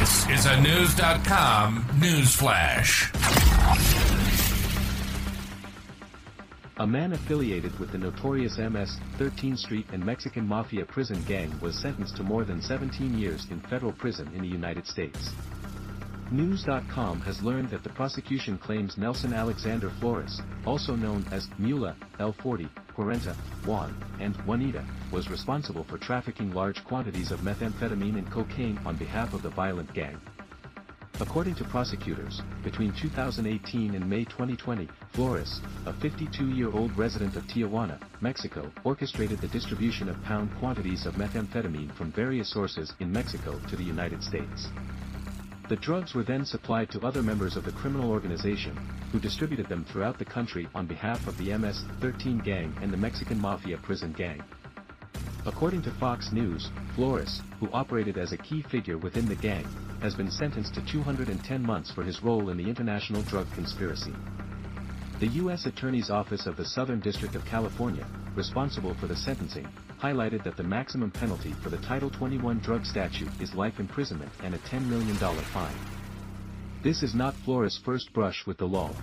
This is a News.com news flash. A man affiliated with the notorious MS 13th Street and Mexican Mafia prison gang was sentenced to more than 17 years in federal prison in the United States. News.com has learned that the prosecution claims Nelson Alexander Flores, also known as Mula, L40, Cuarenta, Juan, and Juanita, was responsible for trafficking large quantities of methamphetamine and cocaine on behalf of the violent gang. According to prosecutors, between 2018 and May 2020, Flores, a 52-year-old resident of Tijuana, Mexico, orchestrated the distribution of pound quantities of methamphetamine from various sources in Mexico to the United States. The drugs were then supplied to other members of the criminal organization, who distributed them throughout the country on behalf of the MS-13 gang and the Mexican Mafia prison gang. According to Fox News, Flores, who operated as a key figure within the gang, has been sentenced to 210 months for his role in the international drug conspiracy. The U.S. Attorney's Office of the Southern District of California, responsible for the sentencing, highlighted that the maximum penalty for the Title 21 drug statute is life imprisonment and a $10 million fine. This is not Flores' first brush with the law.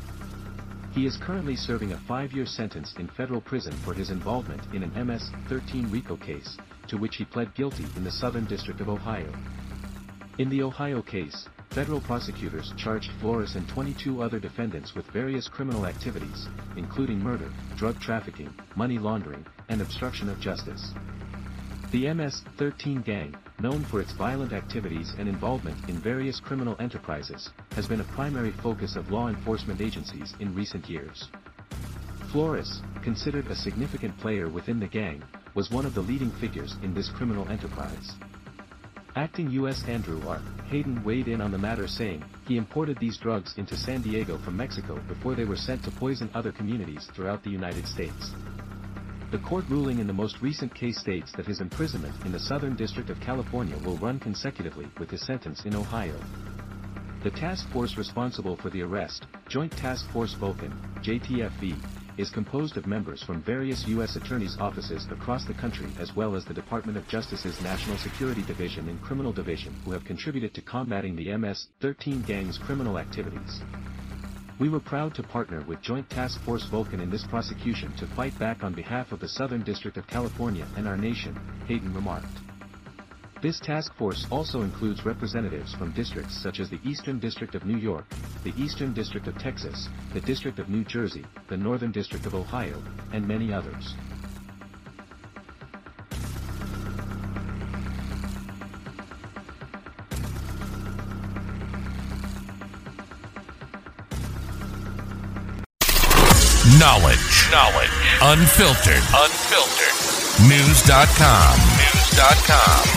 He is currently serving a five-year sentence in federal prison for his involvement in an MS-13 RICO case, to which he pled guilty in the Southern District of Ohio. In the Ohio case, federal prosecutors charged Flores and 22 other defendants with various criminal activities, including murder, drug trafficking, money laundering, and obstruction of justice. The MS-13 gang, known for its violent activities and involvement in various criminal enterprises, has been a primary focus of law enforcement agencies in recent years. Flores, considered a significant player within the gang, was one of the leading figures in this criminal enterprise. Acting U.S. Andrew R. Haden weighed in on the matter saying, he imported these drugs into San Diego from Mexico before they were sent to poison other communities throughout the United States. The court ruling in the most recent case states that his imprisonment in the Southern District of California will run consecutively with his sentence in Ohio. The task force responsible for the arrest, Joint Task Force Vulcan, JTFV, is composed of members from various U.S. attorneys' offices across the country as well as the Department of Justice's National Security Division and Criminal Division who have contributed to combating the MS-13 gang's criminal activities. We were proud to partner with Joint Task Force Vulcan in this prosecution to fight back on behalf of the Southern District of California and our nation, Haden remarked. This task force also includes representatives from districts such as the Eastern District of New York, the Eastern District of Texas, the District of New Jersey, the Northern District of Ohio, and many others. Knowledge. Knowledge. Unfiltered. Unfiltered. News.com. News.com.